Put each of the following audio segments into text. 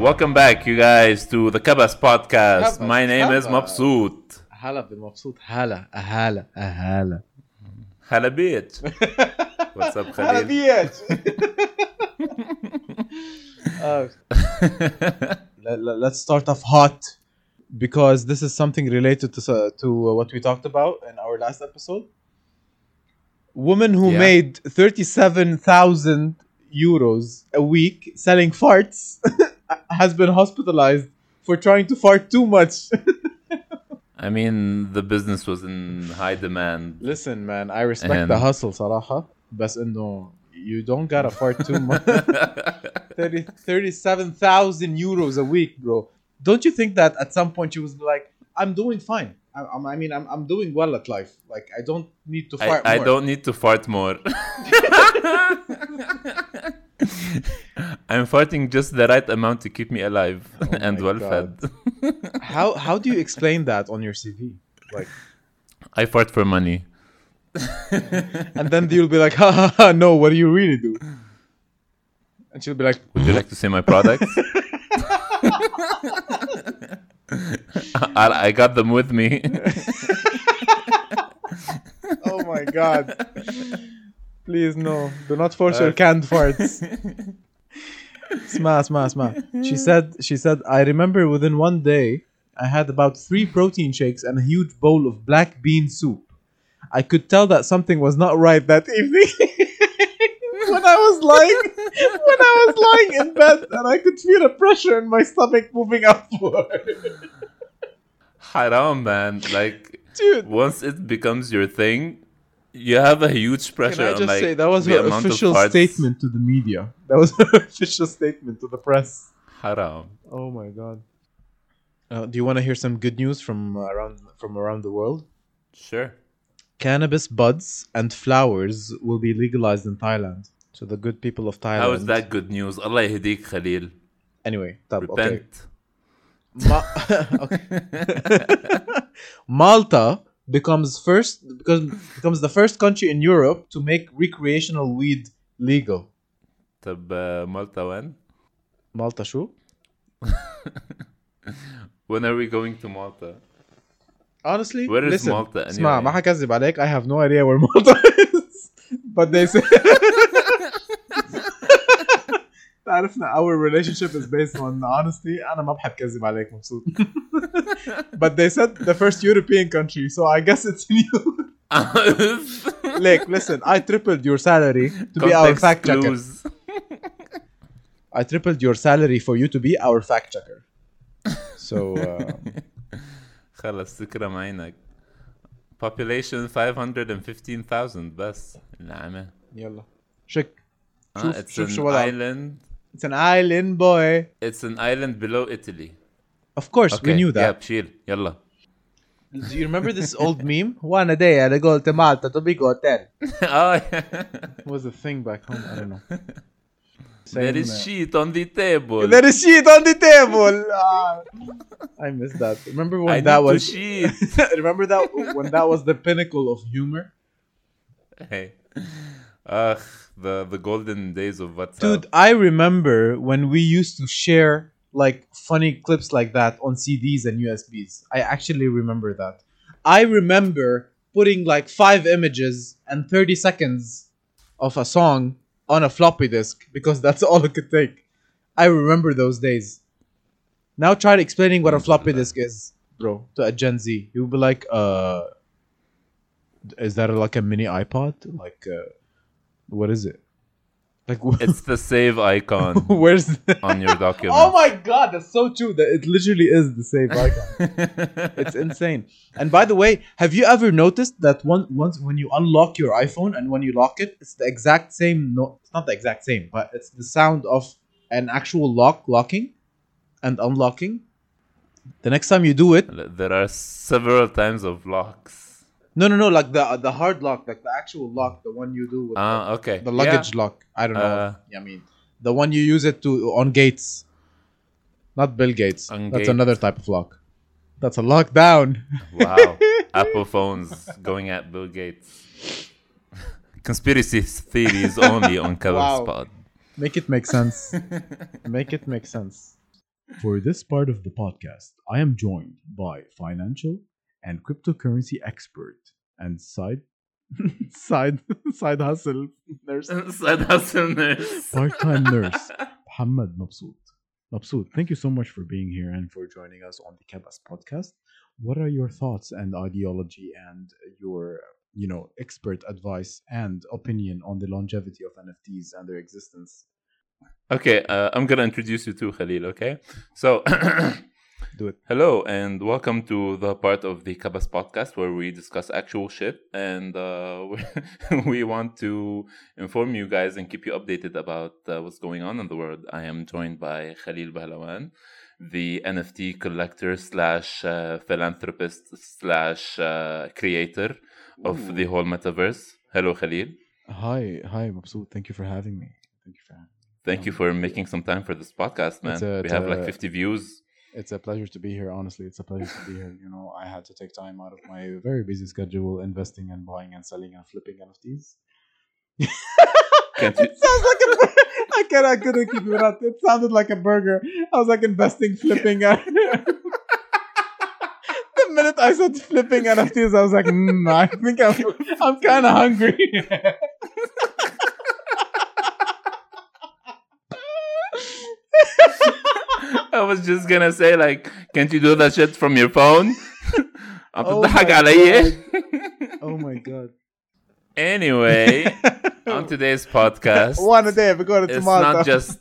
Welcome back, you guys, to the Kabas podcast. Kabas, My name is Kabas. Mabsoot. هلا بالمبسوط هلا هلا هلا Hala bitch. What's up, هلا Khalil? بيت Uh, let, let- let's start off hot because this is something related to s- to what we talked about in our last episode. Woman who Yeah. made 37,000 euros a week selling farts has been hospitalized for trying to fart too much. I mean, the business was in high demand. Listen, man, I respect And- the hustle صراحة بس إنه you don't gotta fart too much. 30 37,000 euros a week, bro. Don't you think that at some point you was like, I'm doing fine. I, I'm- I mean, I'm, I'm doing well at life. Like, I don't need to I, fart I more. don't need to fart more. I'm fighting just the right amount to keep me alive and Oh my well fed. How, how do you explain that on your CV? Like, I fart for money. and then you'll be like, ha ha ha, no, what do you really do? And she'll be like, Would you like to see my products? I, I got them with me. oh my god. Please, no. Do not force your uh, canned farts. Sma, sma, sma. She said, she said, I remember within one day, I had about three protein shakes and a huge bowl of black bean soup. I could tell that something was not right that evening. when I was lying, when I was lying in bed and I could feel a pressure in my stomach moving upward. Haram, man. Like, Dude, once it becomes your thing, you have a huge pressure Can I on just like say that was her of official statement to the media? That was her official statement to the press. Haram. Oh my god. Uh, do you want to hear some good news from around from around the world? Sure. Cannabis buds and flowers will be legalized in Thailand. So the good people of Thailand. How is that good news? Allah yahdik, Khalil. Anyway, tab, okay. Repent. Ma- okay. Malta becomes first because becomes the first country in Europe to make recreational weed legal. طب uh, Malta when? Malta شو؟ When are we going to Malta? Honestly, Where is listen, Malta اسمع anyway? ما حكذب عليك I have no idea where Malta is but they say تعرفنا our relationship is based on honesty أنا ما بحب كذب عليك مبسوط but they said the first European country so I guess it's you Like, listen I tripled your salary to be our Context fact checker clues. I tripled your salary for you to be our fact checker so uh, خلص تكرم عينك. Population 515,000 بس النعمة. يلا شك Ah, شوف it's شوف an شو وضعك island. It's an island boy It's an island below Italy. Of course we knew that Yeah, chill. يلا. Do you remember this old meme? One day I go to Malta to big hotel. oh, yeah. What was the thing back home? I don't know. There Same, is uh, sheet on the table. There is shit on the table. Ah. I missed that. Remember when I that need to was? sheet. remember that when that was the pinnacle of humor, hey. Ugh, the, the golden days of WhatsApp. dude. I remember when we used to share like funny clips like that on CDs and USBs. I actually remember that. I remember putting like five images and 30 seconds of a song on a floppy disk because that's all it could take. I remember those days. Now try explaining what a floppy disk is, bro, to a Gen Z. You'll be like, uh, is that like a mini iPod? Like, uh, what is it? Like, It's the save icon where's the- on your document. Oh my god, that's so true. That it literally is the same icon. it's insane. And by the way, have you ever noticed that one once when you unlock your iPhone and when you lock it, it's the exact same no it's not the exact same, but it's the sound of an actual lock locking and unlocking. The next time you do it, There are several times of locks. No no no, like the the hard lock, like the actual lock, the one you do with Ah, okay. the, the luggage lock. I don't know. Uh, I mean, the one you use it to on gates, not Bill Gates. On That's gates. another type of lock. That's a lockdown. Wow. Apple phones going at Bill Gates. Conspiracy theories only on Cover Wow. Spot. Make it make sense. make it make sense. For this part of the podcast, I am joined by financial and cryptocurrency expert and side side side hustle nurse Side hustle nurse. part-time nurse Muhammad Mabsoot. Mabsoot, thank you so much for being here and for joining us on the Kabas podcast. What are your thoughts and ideology and your you know expert advice and opinion on the longevity of NFTs and their existence? Okay, uh, I'm gonna introduce you to Khalil. Okay, so Do it. hello and welcome to the part of the Kabas podcast where we discuss actual shit and uh, we want to inform you guys and keep you updated about uh, what's going on in the world. I am joined by Khalil Bahlawan, the NFT collector slash uh, philanthropist slash uh, creator of the whole metaverse. Hello, Khalil. Hi, hi Mabsoot. Thank you for having me. Thank you for having me. Thank you for making some time for this podcast, man. A- we have like 50 views. It's a pleasure to be here. Honestly, it's a pleasure to be here. You know, I had to take time out of my very busy schedule, investing and buying and selling and flipping NFTs. It sounds like a. I can't. I couldn't keep it up. It sounded like a burger. I was like investing, flipping. and- the minute I said flipping NFTs, I was like, mm, I think I'm. I'm kind of hungry. I was just gonna say like, can't you do that shit from your phone? عم Oh تضحك my علي. oh my god. anyway, on today's podcast, One a day. We're going to it's Malta. not just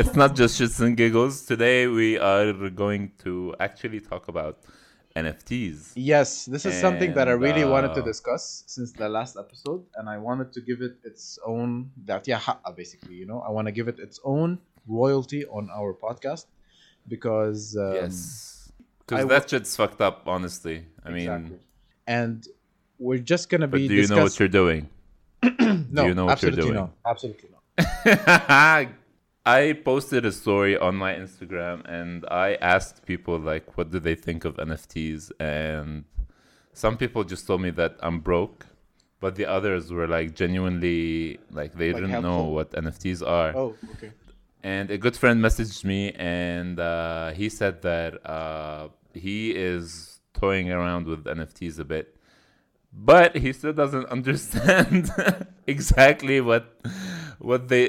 it's not just shits and giggles. Today we are going to actually talk about NFTs. Yes, this is and, something that I really uh, wanted to uh, discuss since the last episode, and I wanted to give it its own that yeah, basically, you know, I want to give it its own royalty on our podcast because um, yes, because that shit's fucked up, honestly. I exactly. mean, and we're just gonna but be. Do you know what you're doing? no, do you know what you're doing? No, absolutely not. Absolutely not. I posted a story on my Instagram and I asked people like what do they think of NFTs and some people just told me that I'm broke but the others were like genuinely like they Like didn't know what NFTs are. Oh, okay. and a good friend messaged me and uh, he said that uh, he is toying around with NFTs a bit but he still doesn't understand exactly what what they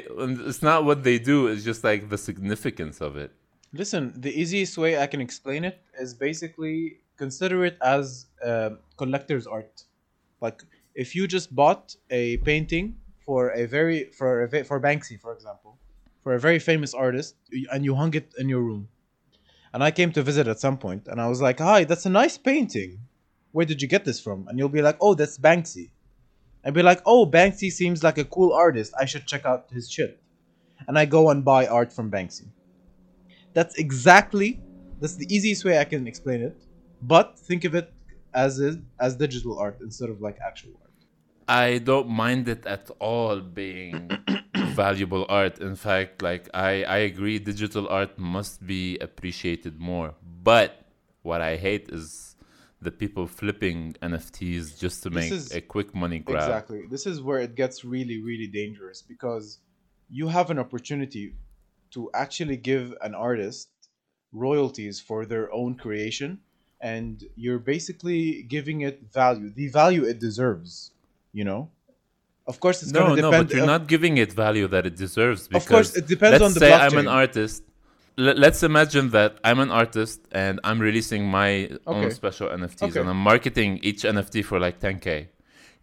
it's not what they do it's just like the significance of it Listen, the easiest way I can explain it is basically consider it as uh, collector's art. Like if you just bought a painting for a very for a, for Banksy, for example, for a very famous artist, and you hung it in your room, and I came to visit at some point, and I was like, "Hi, that's a nice painting. Where did you get this from?" And you'll be like, "Oh, that's Banksy." I'd be like, "Oh, Banksy seems like a cool artist. I should check out his shit." And I go and buy art from Banksy that's exactly that's the easiest way I can explain it. But think of it as is, as digital art instead of like actual art. i don't mind it at all being valuable art in fact like i i agree digital art must be appreciated more but what i hate is the people flipping nfts just to make is- a quick money grab Exactly. This is where it gets really really dangerous because you have an opportunity to actually give an artist royalties for their own creation and you're basically giving it value, the value it deserves, you know? Of course it's no, going to no, depend but you're of- not giving it value that it deserves. Because Of course, it depends let's on the say I'm an artist. L- let's imagine that I'm an artist and I'm releasing my own special NFTs Okay. and I'm marketing each NFT for like 10k.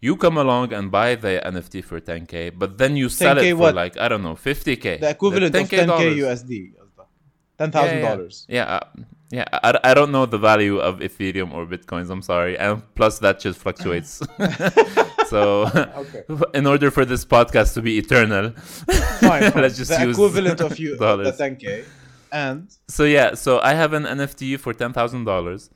You come along and buy the NFT for 10k, but then you sell it for what? like I don't know 50k. the equivalent of 10k dollars. USD. ten thousand dollars. Yeah, yeah, uh, yeah. I, I don't know the value of Ethereum or Bitcoins. I'm sorry, and plus that just fluctuates. so, Okay. in order for this podcast to be eternal, Fine. let's just use the use equivalent of you the 10k, and So yeah, so I have an NFT for ten thousand dollars,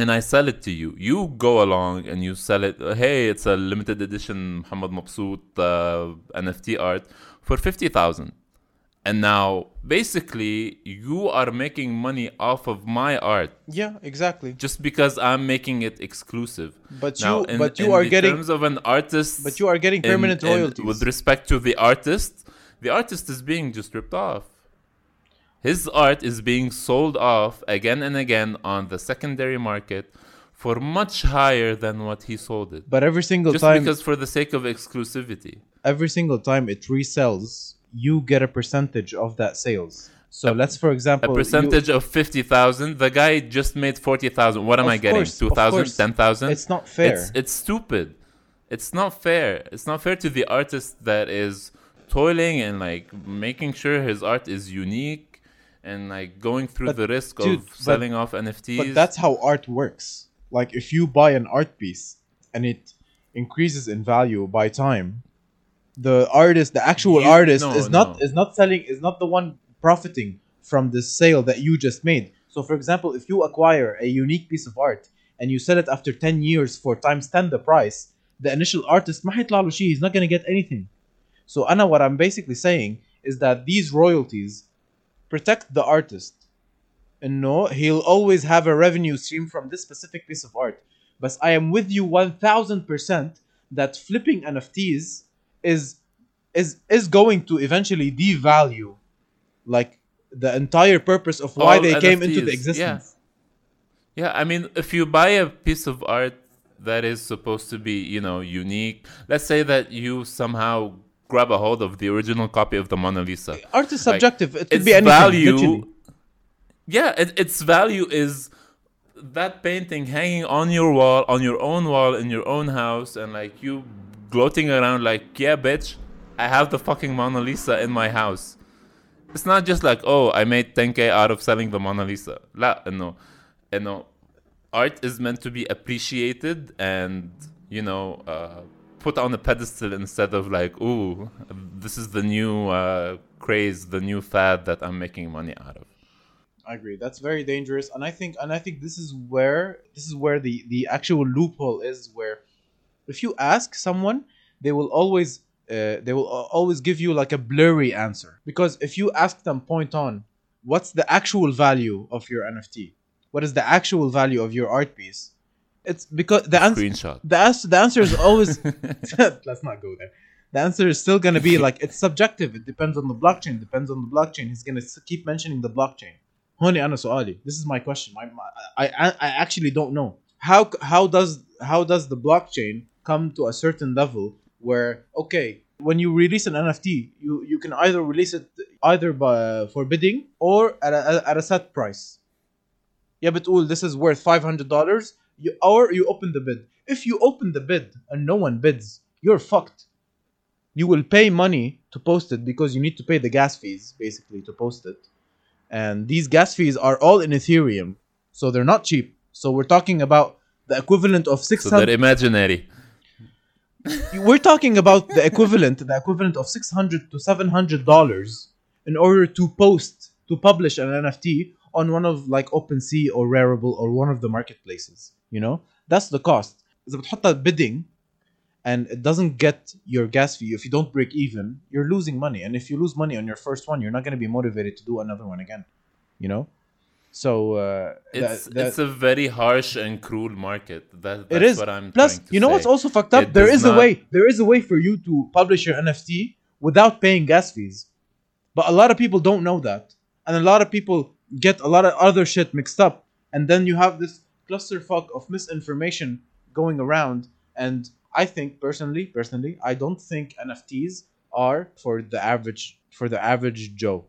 and I sell it to you. You go along and you sell it. uh, Hey, it's a limited edition Muhammad Mabsoot uh, NFT art for fifty thousand. And now, basically, you are making money off of my art yeah, exactly. just because I'm making it exclusive. But Now, you, in, but you in are getting, terms of an artist, but you are getting permanent in- royalties. with respect to the artist. the artist is being just ripped off. His art is being sold off again and again on the secondary market for much higher than what he sold it. But every single Just time, because for the sake of exclusivity. every single time it resells, you get a percentage of that sales. So let's, for A example, you- percentage of 50,000. The guy just made 40,000. What am I getting? course, of 2,000? course. 10,000? it's not fair. It's, it's stupid. It's not fair. It's not fair to the artist that is toiling and like making sure his art is unique and like going through But, the risk dude, of but- selling off NFTs. But that's how art works. Like if you buy an art piece and it increases in value by time, the artist, the actual You- artist, no, is not no. is not selling is not the one profiting from the sale that you just made. So, for example, if you acquire a unique piece of art and you sell it after ten years for times ten the price, the initial artist ما حيطلع له شيء, he's not gonna get anything. So, Anna, what I'm basically saying is that these royalties protect the artist. And no, he'll always have a revenue stream from this specific piece of art. But I am with you 1000% that flipping NFTs is is is going to eventually devalue like the entire purpose of why All they came into NFTs, the yeah. existence. Yeah, I mean, if you buy a piece of art that is supposed to be, you know, unique, let's say that you somehow grab a hold of the original copy of the Mona Lisa. Art is Like, subjective. it could be anything. value, literally. yeah, it, its value is that painting hanging on your wall, on your own wall in your own house, and like you gloating around, like, yeah, bitch, I have the fucking Mona Lisa in my house. It's not just like, oh, I made 10k out of selling the Mona Lisa. La, no, no. Art is meant to be appreciated and, you know, uh, put on a pedestal instead of like, ooh, this is the new uh, craze, the new fad that I'm making money out of. I agree. That's very dangerous, and I think and I think this is where this is where the the actual loophole is. Where if you ask someone, they will always uh, they will always give you like a blurry answer because if you ask them point on, what's the actual value of your NFT? What is the actual value of your art piece? It's because the answer Screenshot. the answer the answer is always let's not go there the answer is still going to be like it's subjective it depends on the blockchain depends on the blockchain he's going to keep mentioning the blockchain هوني انا سؤالي this is my question my, my, I, I I actually don't know how how does how does the blockchain come to a certain level where okay when you release an NFT you you can either release it either by for bidding or at a, at a set price yeah بتقول this is worth $500 you, or you open the bid. If you open the bid and no one bids you're fucked. You will pay money to post it because you need to pay the gas fees basically to post it. And these gas fees are all in ethereum so they're not cheap. So we're talking about the equivalent of So 600 they're imaginary. we're talking about the equivalent the equivalent of 600 to 700 dollars in order to post to publish an nft on one of like OpenSea or Rarible or one of the marketplaces you know that's the cost اذا بتحطها bidding and it doesn't get your gas fee if you don't break even you're losing money and if you lose money on your first one you're not going to be motivated to do another one again you know so uh, It's that- that- it's a very harsh and cruel market. That, that's it is. what I'm Plus, trying to you know say. what's also fucked up? It There does is a not- way. There is a way for you to publish your NFT without paying gas fees, but a lot of people don't know that, and a lot of people get a lot of other shit mixed up, and then you have this clusterfuck of misinformation going around. And I think personally, personally, I don't think NFTs are for the average for the average Joe.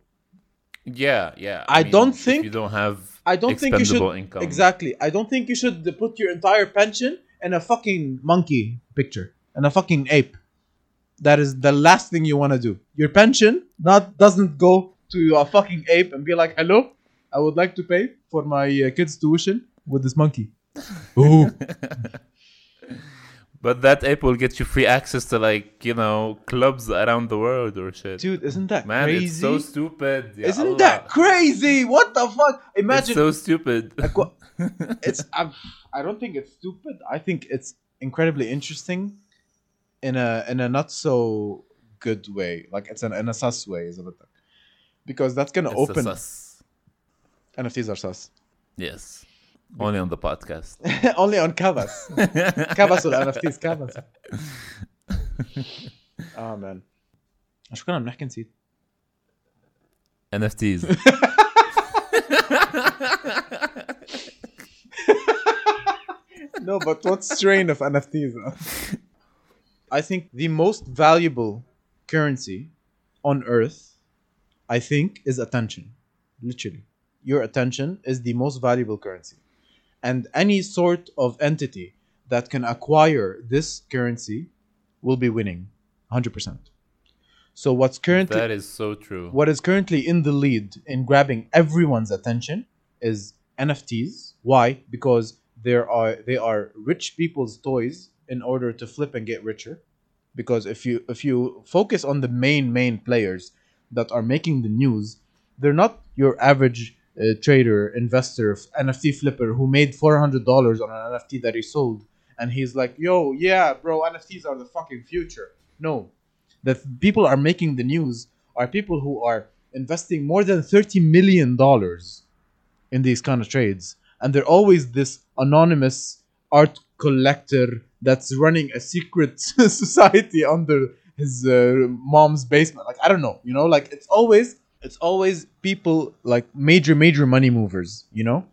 Yeah, yeah. I don't think- you don't have I don't think you should income. exactly. I don't think you should put your entire pension in a fucking monkey picture and a fucking ape. That is the last thing you want to do. Your pension not doesn't go to a fucking ape and be like, "Hello, I would like to pay for my uh, kids' tuition with this monkey." Ooh, But that app will get you free access to like you know clubs around the world or shit. dude, isn't that Man, crazy? it's so stupid. Ya isn't Allah. that crazy? What the fuck? It's Imagine so stupid. Like, what- it's I'm, I don't think it's stupid. I think it's incredibly interesting in a in a not so good way. Like it's an in a sus way, is it? Because that's gonna It's a open sus. NFTs are sus. Yes. Only on the podcast. Only on Kavas. Kavas ولا NFTs Kavas. اه مان شو كنا بنحكي نسيت NFTs. no, but what strain of NFTs? are? I think the most valuable currency on earth, I think, is attention. Literally. Your attention is the most valuable currency. And any sort of entity that can acquire this currency will be winning 100%. So what's currently that is so true. what is currently in the lead in grabbing everyone's attention is NFTs. Why? Because there are they are rich people's toys in order to flip and get richer. Because if you if you focus on the main main players that are making the news, they're not your average uh, trader, investor, NFT flipper who made four hundred dollars on an NFT that he sold, and he's like, "Yo, yeah, bro, NFTs are the fucking future." No, the th- people are making the news are people who are investing more than 30 million dollars in these kind of trades. And they're always this anonymous art collector that's running a secret society under his uh, mom's basement. Like i don't know you know? Like it's always it's always people like major major money movers you know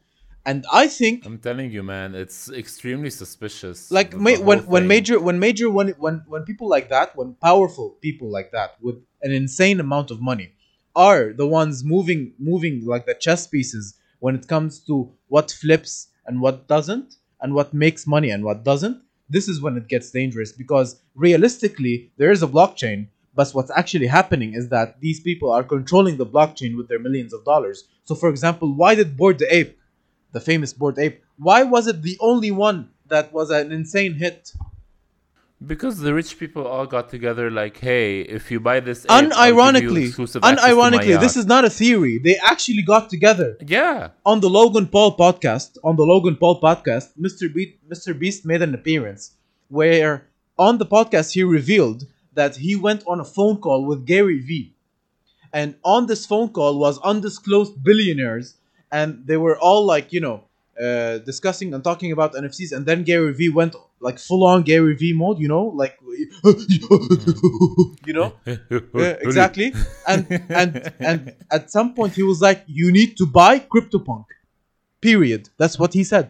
and i think I'm telling you, man, it's extremely suspicious. like ma- when when thing. major when major when when when people like that when powerful people like that with an insane amount of money are the ones moving moving like the chess pieces when it comes to what flips and what doesn't and what makes money and what doesn't this is when it gets dangerous because realistically there is a blockchain but what's actually happening is that these people are controlling the blockchain with their millions of dollars so for example why did board the ape the famous Bored Ape why was it the only one that was an insane hit because the rich people all got together, like, hey, if you buy this, ape, I'll give you unironically exclusive access to my unironically this is not a theory they actually got together yeah. on the Logan Paul podcast, on the Logan Paul podcast, Mr. Beast, Mr. Beast made an appearance where on the podcast he revealed that he went on a phone call with Gary Vee. And on this phone call was undisclosed billionaires and they were all like, you know, uh, discussing and talking about NFTs and then Gary Vee went like full on Gary Vee mode, you know, like you know, yeah, exactly. And and and at some point he was like, "You need to buy CryptoPunk." Period. That's what he said.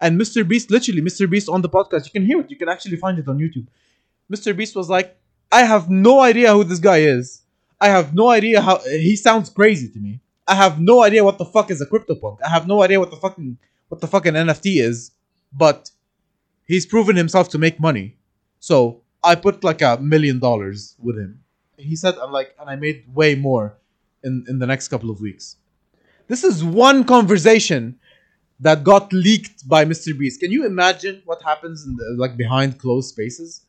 And Mr. Beast, literally, Mr. Beast on the podcast, you can hear it. You can actually find it on YouTube. Mr. Beast was like, "I have no idea who this guy is. I have no idea how he sounds crazy to me. I have no idea what the fuck is a CryptoPunk. I have no idea what the fucking what the fucking NFT is, but." He's proven himself to make money. So I put like a million dollars with him. He said, I'm like, and I made way more in, in the next couple of weeks. This is one conversation that got leaked by Mr. Beast. Can you imagine what happens in the, like behind closed spaces?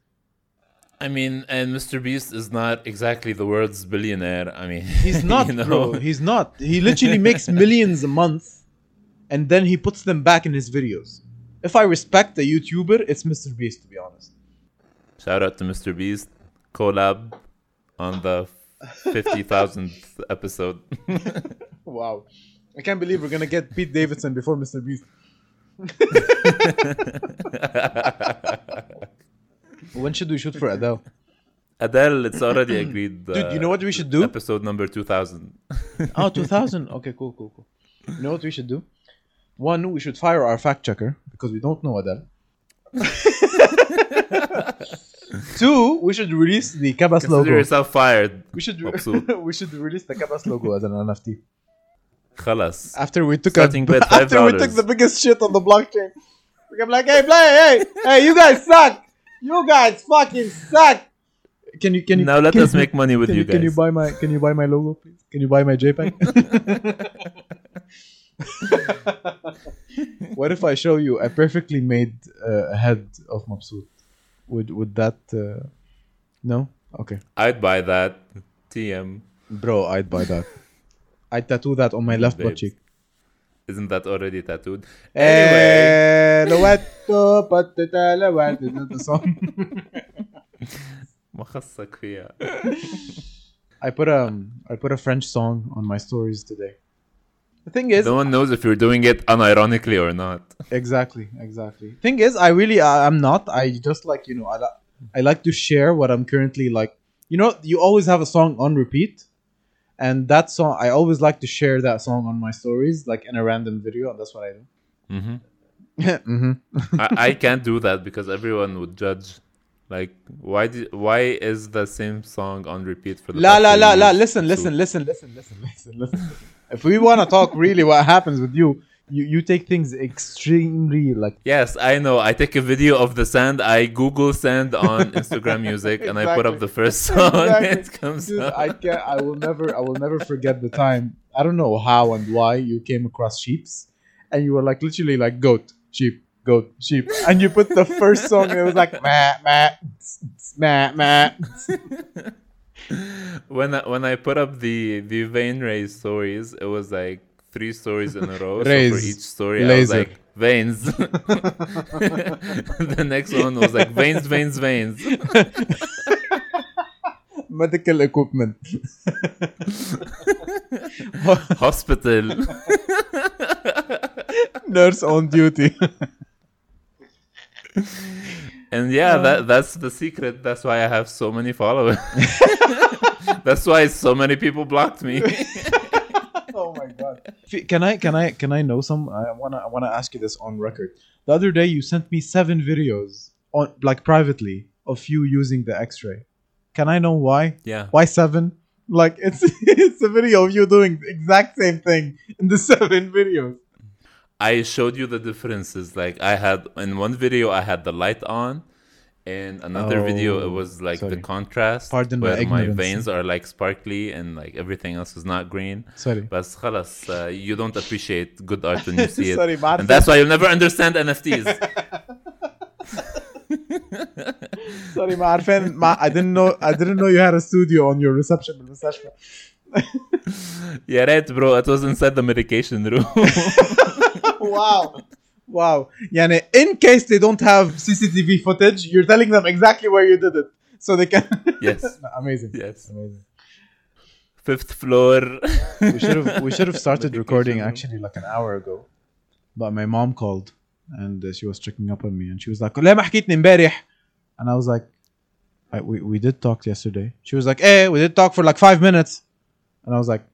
I mean, and Mr. Beast is not exactly the world's billionaire. I mean, He's not, you know? bro. He's not. He literally makes millions a month and then he puts them back in his videos. If I respect a YouTuber, it's Mr. Beast, to be honest. Shout out to Mr. Beast collab on the fifty thousandth episode. Wow. I can't believe we're gonna get Pete Davidson before Mr. Beast. When should we shoot for Adele? Adele, it's already agreed. Uh, Dude, you know what we should do? Episode number 2000. oh, 2000? Okay, cool, cool, cool. You know what we should do? One, we should fire our fact checker because we don't know Adele. Two, we should release the Kabas Consider logo. Consider yourself fired. We should, re- we should release the Kabas logo as an NFT. خلاص. After we took Starting a, after we took the biggest shit on the blockchain. I'm like, hey, play, hey, hey, you guys suck. You guys fucking suck. Can you can you Now let us make money with can you Can you buy my Can you buy my logo, please? Can you buy my JPEG? what if I show you a perfectly made uh, head of Mabsout? Would would that? Uh, no. Okay, I'd buy that. TM. bro, I'd buy that. I'd tattoo that on my left butt cheek. Isn't that already tattooed? Anyway, Eh, لواتو بطتا لواتو. Is that the song? ما خصك فيها. I put um I put a French song on my stories today. The thing is, No one knows if you're doing it unironically or not. exactly, exactly. Thing is, I really I, I'm not. I just like you know I li- I like to share what I'm currently like. You know, you always have a song on repeat, and that song I always like to share that song on my stories, like in a random video, and that's what I do. hmm mm-hmm. I, I can't do that because everyone would judge. Like, why did why is the same song on repeat for the La la la la. years? Listen, So- listen, listen, listen, listen, listen, listen. If we want to talk really, what happens with you? You you take things extremely like Yes, I know. I take a video of the sand. I Google sand on Instagram Music, and I put up the first song. Exactly. It comes Dude. I can't. I will never. I will never forget the time. I don't know how and why you came across sheeps, and you were like literally like goat, sheep, goat, sheep, and you put the first song. And it was like ma ma ma ma. when I, when I put up the the vein rays stories, it was like three stories in a row. So for each story, I was like veins. the next one was like veins, veins, veins. Medical equipment. Hospital. Nurse on duty. And yeah, that that's the secret. That's why I have so many followers. that's why so many people blocked me. God. Can I can I can I know some I wanna I wanna ask you this on record. The other day you sent me seven videos on like privately of you using the x-ray. Can I know why? yeah. Why seven? Like it's it's a video of you doing the exact same thing in the seven videos. I showed you the differences. Like I had in one video, I had the light on and another oh, video it oh, was like sorry. the contrast Pardon where my, my, veins are like sparkly and like everything else is not green. Sorry. But خلاص, uh, you don't appreciate good art when you see it. Sorry, and that's why you'll never understand NFTs sorry ما عارفين ما I didn't know I didn't know you had a studio on your reception. Yeah right bro. It was inside the medication room. Wow. Wow. يعني in case they don't have CCTV footage, you're telling them exactly where you did it. So they can yes, Amazing. yes. Amazing. Fifth floor. We should have we should have started Medication recording room. actually like an hour ago. But my mom called and uh, she was checking up on me and she was like ليه ما حكيتني امبارح? And I was like I, we, we did talk yesterday. She was like, eh, we did talk for like five minutes. And I was like,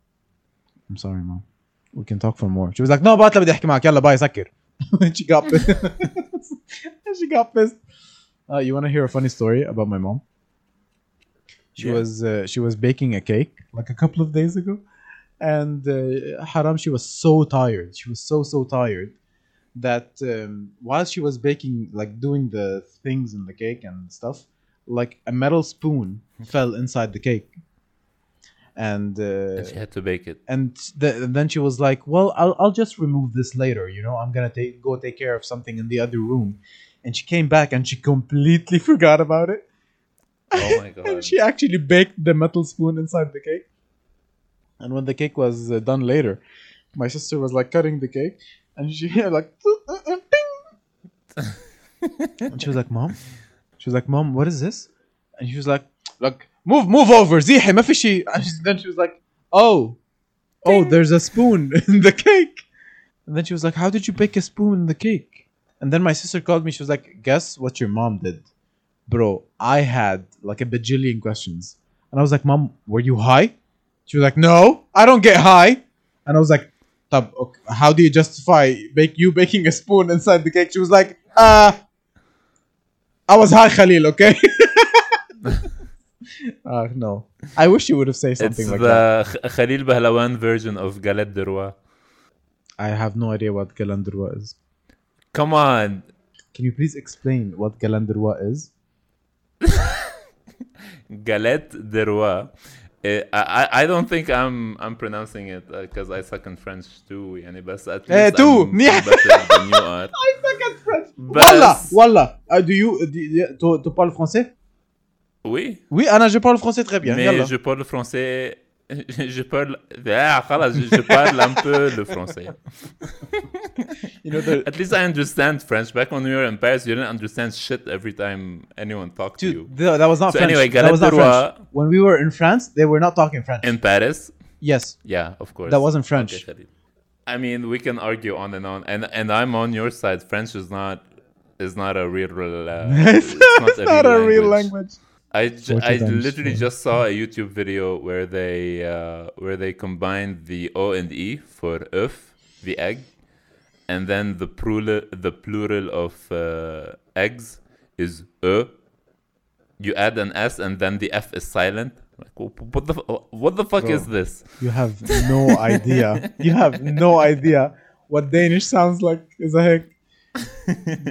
I'm sorry, mom. We can talk for more. She was like, no, بعد بدي احكي معك يلا باي سكر. and she got pissed. she got pissed. Uh, you want to hear a funny story about my mom? She Yeah. was uh, she was baking a cake like a couple of days ago, and uh, Haram she was so tired. She was so so tired that um, while she was baking, like doing the things in the cake and stuff, like a metal spoon fell inside the cake, and uh, and she had to bake it. and, the, and then she was like, "Well, I'll I'll just remove this later. You know, I'm gonna take go take care of something in the other room." And she came back and she completely forgot about it. Oh my god and she actually baked the metal spoon inside the cake. And when the cake was uh, done later, my sister was like cutting the cake, and she like, ding. and she was like, "Mom," she was like, "Mom, what is this?" And she was like, "Look, move, move over, زيحي ما في شيء." And she- then she was like, "Oh, oh, there's a spoon in the cake." And then she was like, "How did you bake a spoon in the cake?" And then my sister called me. She was like, "Guess what your mom did?" bro, I had like a bajillion questions. And I was like, Mom, were you high? She was like, No, I don't get high. And I was like, "Tab, okay, how do you justify bake you baking a spoon inside the cake? She was like, uh I was high, Khalil, okay? uh, no. I wish you would have said It's something like that. the Kh- Khalil Bahlawan version of Galette de Roi. I have no idea what Galanderwa is. Come on. Can you please explain what Galanderwa is? Galette de Roi. Eh, I, I I don't think I'm I'm pronouncing it because I suck in French too. يعني بس at least Eh, too. I'm منيح. better than you are. I suck at French. بس Wallah, wallah. Uh, do you, do you tu, tu parles français? Oui. Oui, Anna, je parle français très bien. Mais Yalla. je parle français. Je parle. Ah, je, parle un peu le français. you know, the... At least I understand French. Back when we were in Paris, you didn't understand shit every time anyone talked to you. The, that was not so French. Anyway, that was not French. When we were in France, they were not talking French. In Paris? Yes. Yeah, of course. That wasn't French. Okay, I mean, we can argue on and on, and and I'm on your side. French is not is not a real, uh, it's, it's, not, a, not. A real language language. I, j- 40 I literally just saw a YouTube video where they uh, where they combined the O and E for œuf, the egg, and then the plural the plural of uh, eggs is e. You add an S and then the F is silent. Like, what the what the fuck Bro. is this? You have no idea. You have no idea what Danish sounds like. Is a heck.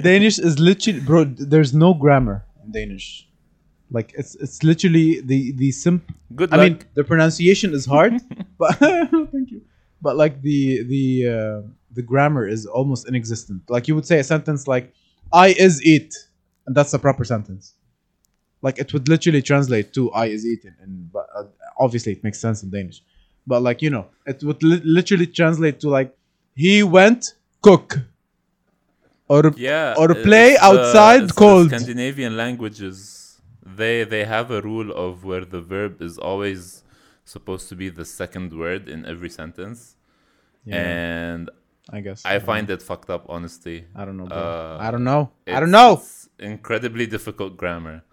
Danish is literally, bro. There's no grammar in Danish. Like it's it's literally the the sim. Good I mean, the pronunciation is hard, but thank you. But like the the uh, the grammar is almost inexistent. Like you would say a sentence like "I is eat," and that's a proper sentence. Like it would literally translate to "I is eaten," and but uh, obviously it makes sense in Danish. But like you know, it would li- literally translate to like "He went cook." Or yeah, or play outside it's the cold. Scandinavian languages they they have a rule of where the verb is always supposed to be the second word in every sentence, and I guess I find it fucked up, honestly. I don't know. Uh, I don't know. I don't know. It's incredibly difficult grammar.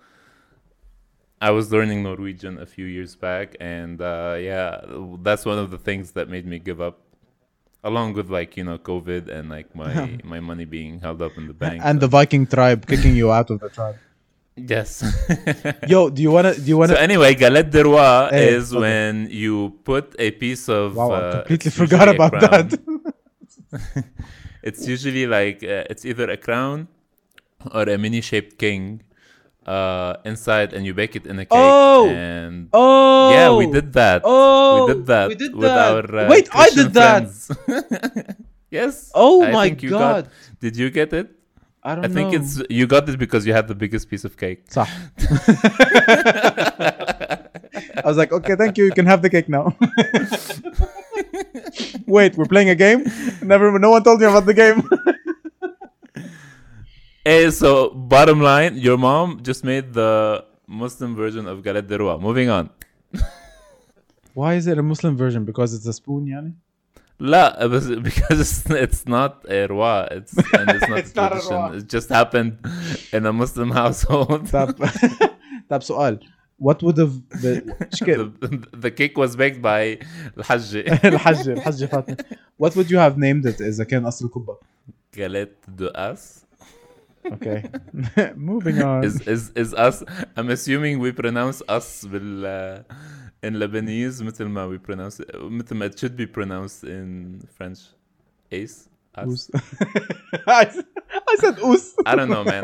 I was learning Norwegian a few years back, and uh, yeah, that's one of the things that made me give up. Along with like you know COVID and like my my money being held up in the bank. And the Viking tribe kicking you out of the tribe. Yes. Yo, do you wanna? Do you wanna? so anyway, galette de roi Hey, is okay. when you put a piece of. wow, I uh, completely forgot about that. It's usually like uh, it's either a crown or a mini-shaped king uh, inside, and you bake it in a cake. Oh! and oh, yeah, we did that. Oh, we did that we did with that. our uh, Wait, I Christian did that. yes. Oh I my god! Got, did you get it? I don't I think know. it's you got it because you had the biggest piece of cake. صح. I was like, okay, thank you. You can have the cake now. Wait, we're playing a game. Never, no one told me about the game. Hey, so bottom line, your mom just made the Muslim version of galette de roi. Moving on. Why is it a Muslim version? Because it's a spoon, yani? لا بس because it's, it's not a roi it's and it's not It's a not a tradition roi. it just happened in a Muslim household طب طب سؤال what would have the إيش كيف؟ the, the cake was baked by الحج الحجة الحجة فاطمة what would you have named it إذا كان أصل الكبة galette de us okay moving on is is is us I'm assuming we pronounce us بال in Lebanese مثل ما we pronounce it مثل ما it should be pronounced in French ace us Oos. I, I said oos I don't know man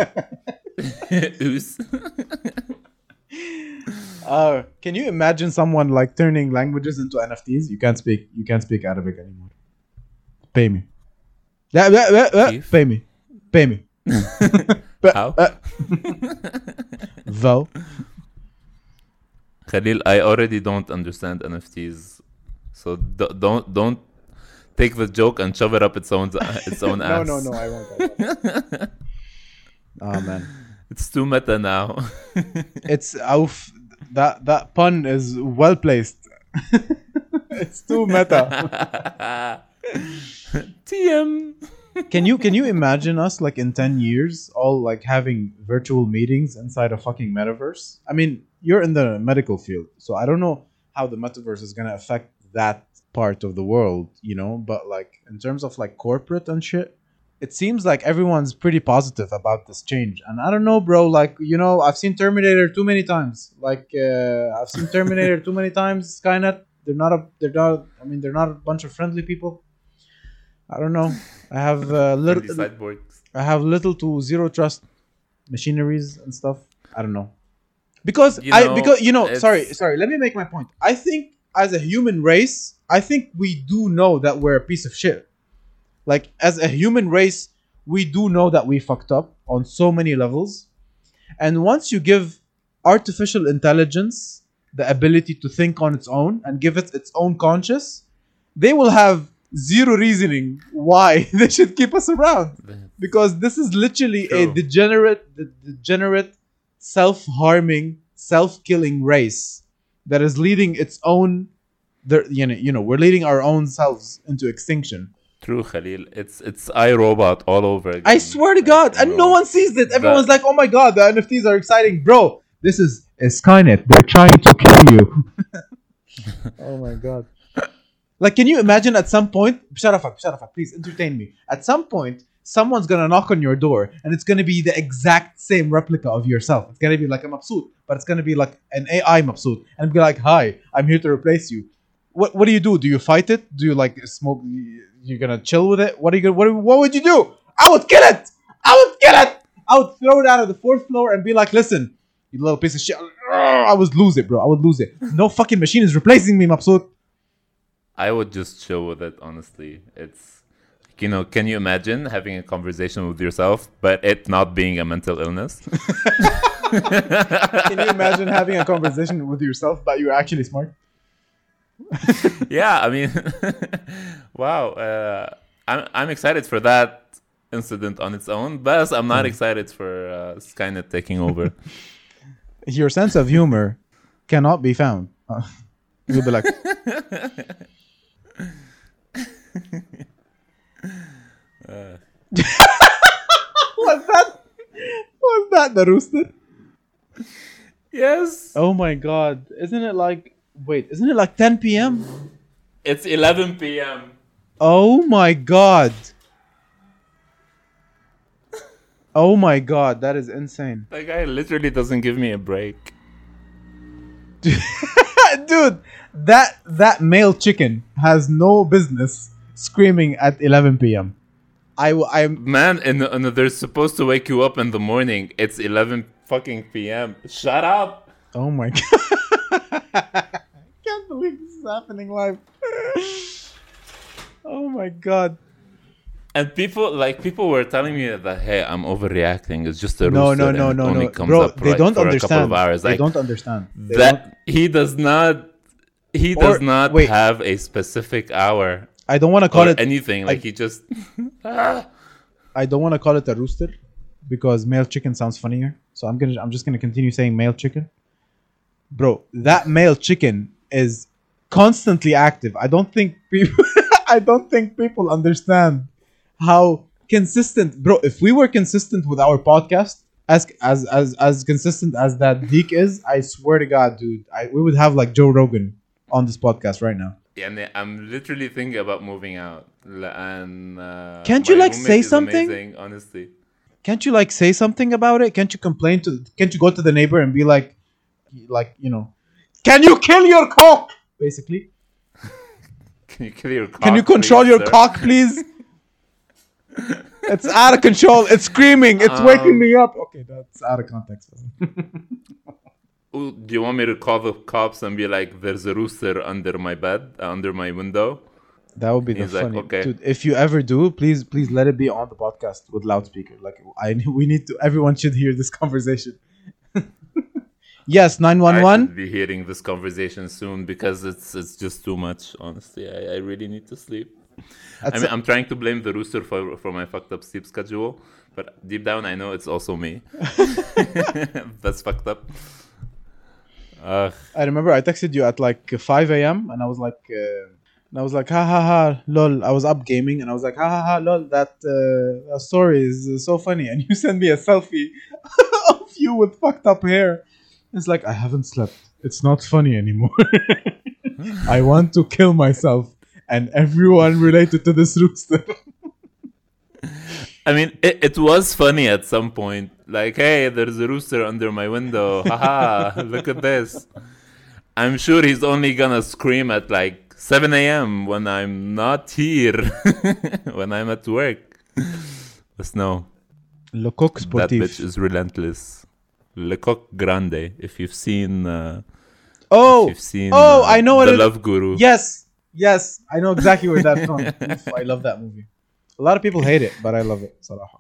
Us. uh, can you imagine someone like turning languages into NFTs you can't speak you can't speak Arabic anymore pay me لا لا لا لا كيف؟ pay me pay me How? Vo Khalil, I already don't understand NFTs, so d- don't don't take the joke and shove it up its own its own no ass. no no I won't I won't. oh man It's too meta now. it's auf that that pun is well placed it's too meta TM. can you can you imagine us like in 10 years all like having virtual meetings inside a fucking metaverse i mean you're in the medical field so i don't know how the metaverse is going to affect that part of the world you know but like in terms of like corporate and shit it seems like everyone's pretty positive about this change and i don't know bro like you know i've seen terminator too many times like uh, i've seen terminator too many times skynet they're not a they're not i mean they're not a bunch of friendly people i don't know i have uh, little. I have little to zero trust machineries and stuff. I don't know. Because You I because you know, sorry, sorry, let me make my point. I think as a human race, I think we do know that we're a piece of shit. Like as a human race, we do know that we fucked up on so many levels. And once you give artificial intelligence the ability to think on its own and give it its own conscious, they will have zero reasoning why they should keep us around because this is literally a degenerate degenerate de- degenerate self-harming self-killing race that is leading its own their, you know you know we're leading our own selves into extinction True, Khalil. It's it's iRobot all over again. i swear to god and no one sees it everyone's the- like oh my god the nfts are exciting bro This is a Skynet. They're trying to kill you. oh my god. Like, can you imagine at some point, Sharafak, Sharafak, please entertain me. At some point, someone's gonna knock on your door and it's gonna be the exact same replica of yourself. It's gonna be like a Mabsut, but it's gonna be like an AI Mabsut. And be like, hi, I'm here to replace you. What what do you do? Do you fight it? Do you like smoke? You're gonna chill with it? What are you gonna, what, what would you do? I would kill it! I would kill it! I would throw it out of the fourth floor and be like, listen, you little piece of shit. I would lose it, bro. I would lose it. No fucking machine is replacing me, Mabsut. I would just chill with it, honestly. It's, you know, can you imagine having a conversation with yourself, but it not being a mental illness? Can you imagine having a conversation with yourself but you're actually smart? yeah, I mean, wow. Uh, I'm, I'm excited for that incident on its own, but I'm not excited for uh, Skynet taking over. Your sense of humor cannot be found. You'll be like, Uh. was that? Was that the rooster? yes. Oh my god! Isn't it like? Wait, isn't it like 10 p.m.? It's 11 p.m. Oh my god! Oh my god, that is insane. That guy literally doesn't give me a break. Dude, that that male chicken has no business screaming at 11 p.m. I I'm Man, and, and they're supposed to wake you up in the morning. It's 11 fucking p.m. Shut up. oh my god. I can't believe this is happening live. oh my god. And people like people were telling me that hey, I'm overreacting. It's just a No, no, no, no, no. comes Bro, up they like, don't understand. they don't understand. They that he does not he does not wait. have a specific hour don't- I don't want to call or it anything. Like I- he just I don't want to call it a rooster because male chicken sounds funnier. So I'm gonna I'm just gonna continue saying male chicken. Bro, that male chicken is constantly active. I don't think people I don't think people understand how consistent bro, if we were consistent with our podcast as as as as consistent as that Deek is, I swear to God, dude, I, we would have like Joe Rogan on this podcast right now. And I'm literally thinking about moving out. And uh, Can't you, like, say something? Amazing, honestly. can't you like say something about it? Can't you complain to? Can't you go to the neighbor and be like, like you know, can you kill your cock? Basically, Can you kill your cock? can you control please, your sir? cock, please? it's out of control. It's screaming. It's waking Um, me up. Okay, that's out of context. Do you want me to call the cops and be like, "There's a rooster under my bed, uh, under my window"? That would be the He's like, funny. okay. Dude, if you ever do, please, please let it be on the podcast with loudspeaker. Like, I, we need to. Everyone should hear this conversation. yes, nine one one. be hearing this conversation soon because it's it's just too much. Honestly, I, I really need to sleep. I mean, I'm trying to blame the rooster for for my fucked up sleep schedule, but deep down, I know it's also me. That's fucked up. Ugh. I remember I texted you at like 5 a.m. and I was like, uh, and I was like, ha ha ha, lol. I was up gaming and I was like, ha ha ha, lol. That, uh, story is uh, so funny. And you sent me a selfie of you with fucked up hair. It's like I haven't slept. It's not funny anymore. I want to kill myself. And everyone related to this rooster. I mean, it, it was funny at some point. Like, hey, there's a rooster under my window. Haha, look at this. I'm sure he's only gonna scream at like 7 a.m. when I'm not here, when I'm at work. But no, Le coq that bitch is relentless. Le Coq Grande. If you've seen, uh, oh, if you've seen, oh, uh, I know what the it- Love Guru. yes, yes. I know exactly where that's from. I love that movie. A lot of people hate it, but I love it. Salaha.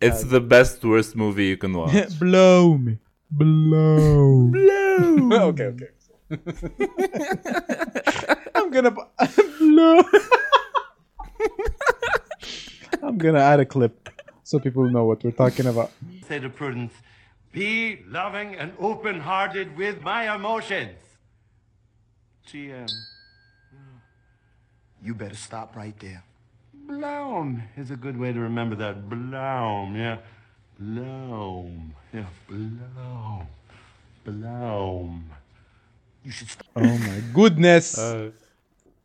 It's the best worst movie you can watch. Blow me. Blow. Blow. okay, okay. I'm gonna blow. I'm gonna add a clip so people know what we're talking about. say to Prudence, be loving and open hearted with my emotions. She, um, You better stop right there. Bloom is a good way to remember that. Bloom, yeah. Bloom, yeah, bloom. Bloom. You should stop. Oh my goodness. Uh,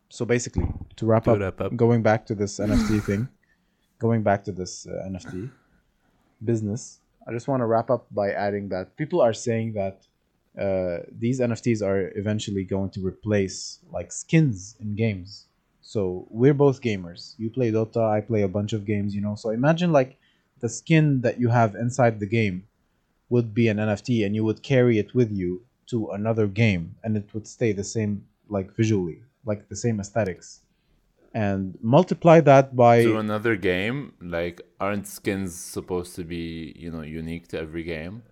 so basically, to wrap To up, wrap up. going back to this NFT thing, going back to this uh, NFT business, I just want to wrap up by adding that people are saying that uh, these NFTs are eventually going to replace like skins in games. So we're both gamers. You play Dota, I play a bunch of games, you know. So imagine like the skin that you have inside the game would be an NFT and you would carry it with you to another game and it would stay the same like visually, like the same aesthetics. And multiply that by to another game, like aren't skins supposed to be, you know, unique to every game?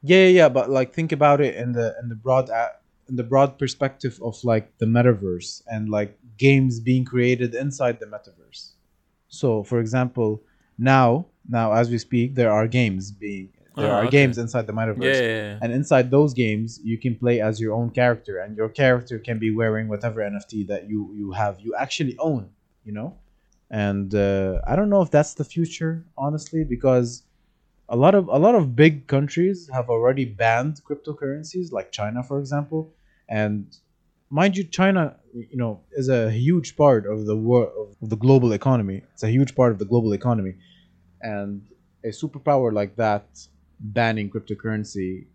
Yeah, yeah, yeah, but like think about it in the in the broad a- in the broad perspective of like the metaverse and like games being created inside the metaverse. So, for example, now now as we speak, there are games being there Ah, are okay. games inside the metaverse. Yeah, yeah, yeah. And inside those games, you can play as your own character, and your character can be wearing whatever NFT that you you have you actually own. You know, and uh, I don't know if that's the future, honestly, because a lot of a lot of big countries have already banned cryptocurrencies, like China, for example, and mind you, China, you know, is a huge part of the world of the global economy. It's a huge part of the global economy, and a superpower like that banning cryptocurrency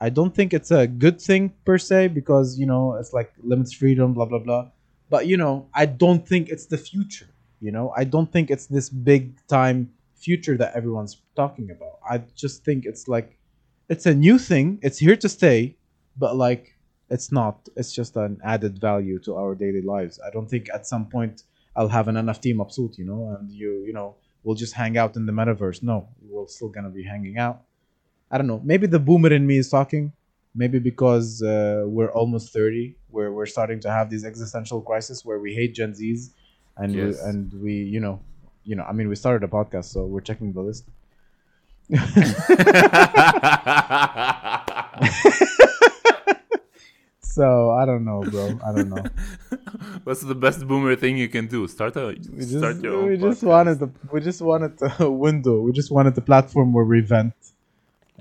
I don't think it's a good thing per se because you know it's like limits freedom, blah blah blah. But you know, I don't think it's the future. You know, I don't think it's this big time future that everyone's talking about. I just think it's like it's a new thing. It's here to stay, but like it's not. It's just an added value to our daily lives. I don't think at some point I'll have an NFT mabsoot, you know, and you you know we'll just hang out in the metaverse. No, we're still gonna be hanging out. I don't know. Maybe the boomer in me is talking. Maybe because uh, we're almost thirty, we're we're starting to have these existential crises where we hate Gen Zs, and Yes. we, and we you know you know I mean we started a podcast, so we're checking the list. So I don't know, bro. I don't know. What's the best boomer thing you can do? Start a We just start your own we just podcast. wanted the we just wanted the window. We just wanted the platform where we vent.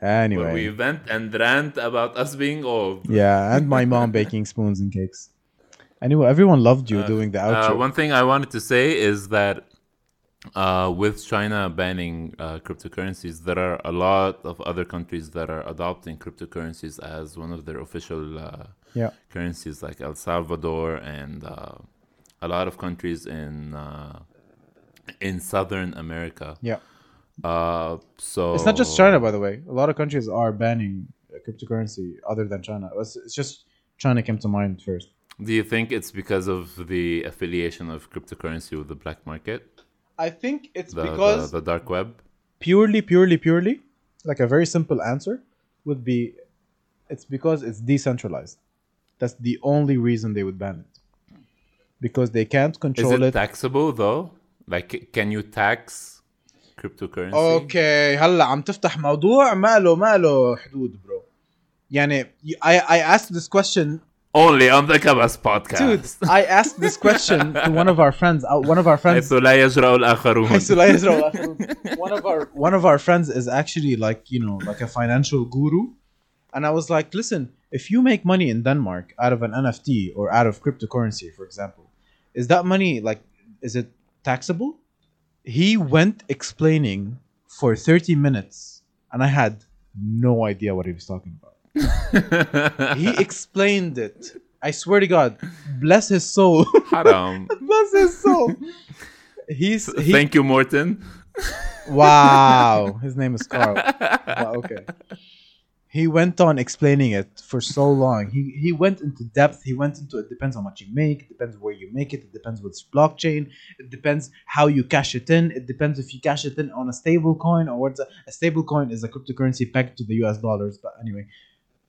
Anyway, where we vent and rant about us being old. yeah, and my mom baking spoons and cakes. Anyway, everyone loved you doing the Uh, outro. one thing I wanted to say is that uh, with China banning uh, cryptocurrencies, there are a lot of other countries that are adopting cryptocurrencies as one of their official uh, yeah, currencies, like El Salvador and uh, a lot of countries in uh, in Southern America. yeah. Uh, so It's not just China, by the way. A lot of countries are banning cryptocurrency other than China. It's, it's just China came to mind first. Do you think it's because of the affiliation of cryptocurrency with the black market, I think it's the, because the, the dark web? purely, purely, purely, like a very simple answer would be, it's because it's decentralized. That's the only reason they would ban it. Because they can't Is control it it. taxable though? Like, c- can you tax cryptocurrency? اوكي هلا عم تفتح موضوع ما له ما له حدود برو يعني I I asked this question only on the Kabas podcast. Dude, I asked this question to one of our friends. Uh, one of our friends. one of our one of our friends is actually like you know like a financial guru, and I was like, listen, if you make money in Denmark out of an NFT or out of cryptocurrency, for example, is that money like is it taxable? He went explaining for thirty minutes, and I had no idea what he was talking about he explained it I swear to God bless his soul Haram. bless his soul he's he, Thank you, Morton. Wow, his name is Carl. Wow, okay. He went on explaining it for so long. He he went into depth. He went into it depends how much you make. It depends where you make it. It depends what's blockchain. It depends how you cash it in. It depends if you cash it in on a stable coin or what's a, a stable coin is a cryptocurrency pegged to the US dollars. But anyway,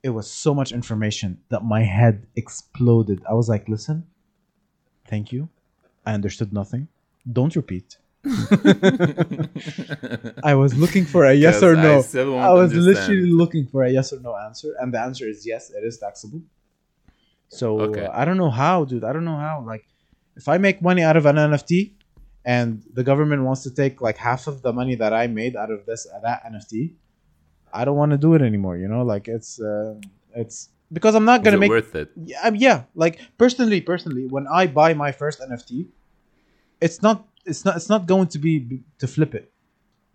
it was so much information that my head exploded. I was like, listen, thank you. I understood nothing. Don't repeat. I was looking for a yes or I no. won't I was understand. literally looking for a yes or no answer, and the answer is yes, it is taxable. So Okay. uh, I don't know how, dude. I don't know how. Like, if I make money out of an NFT, and the government wants to take like half of the money that I made out of this uh, that NFT, I don't want to do it anymore. You know, like it's uh, It's because I'm not gonna make worth it? yeah, yeah, like personally, personally, when I buy my first NFT, it's not, it's not, it's not going to be to flip it.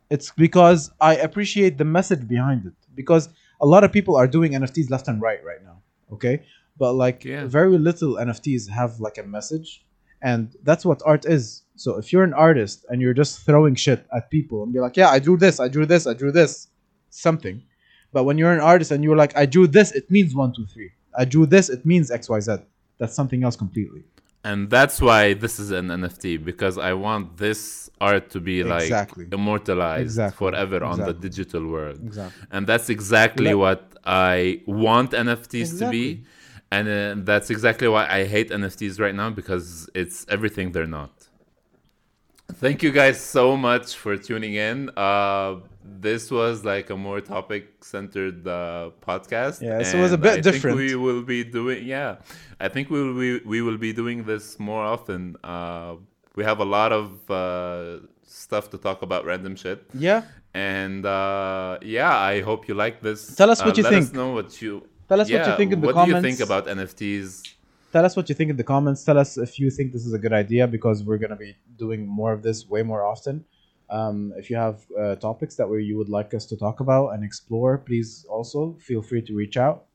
It's because I appreciate the message behind it. Because a lot of people are doing NFTs left and right right now. Okay, but like Yeah. very little NFTs have like a message, and that's what art is. So if you're an artist and you're just throwing shit at people and be like, yeah, I drew this, I drew this, I drew this, something. But when you're an artist and you're like, I drew this, it means one, two, three. I drew this, it means X, Y, Z. That's something else completely. And that's why this is an NFT because I want this art to be like Exactly. immortalized Exactly. forever on the digital world. Exactly. And that's exactly Let- what I want NFTs to be. And uh, that's exactly why I hate NFTs right now because it's everything they're not. Thank you guys so much for tuning in. Uh, this was like a more topic centered uh, podcast. Yeah, so it was a bit I different. we will be doing, yeah, I think we will be, we will be doing this more often. Uh, we have a lot of uh, stuff to talk about random shit. Yeah. And uh, yeah, I hope you like this. Tell us what Uh, you let think. us know what you. Tell us what you think in the what comments. do you think about NFTs? Tell us what you think in the comments. Tell us if you think this is a good idea because we're going to be doing more of this way more often. Um, if you have uh, topics that you would like us to talk about and explore, please also feel free to reach out.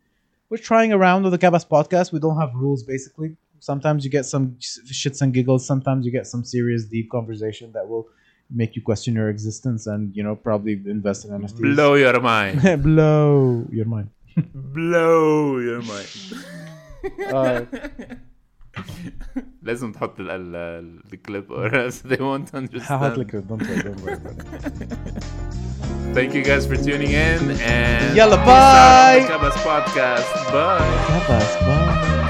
We're trying around with the Kabas podcast. We don't have rules basically. Sometimes you get some shits and giggles. Sometimes you get some serious, deep conversation that will make you question your existence and you know probably invest in NFTs. Blow your mind. Blow your mind. Blow your mind. لازم تحط الكليب or else they won't understand. هحط لك don't worry Thank you guys for tuning in and يلا باي Kabas podcast. Bye.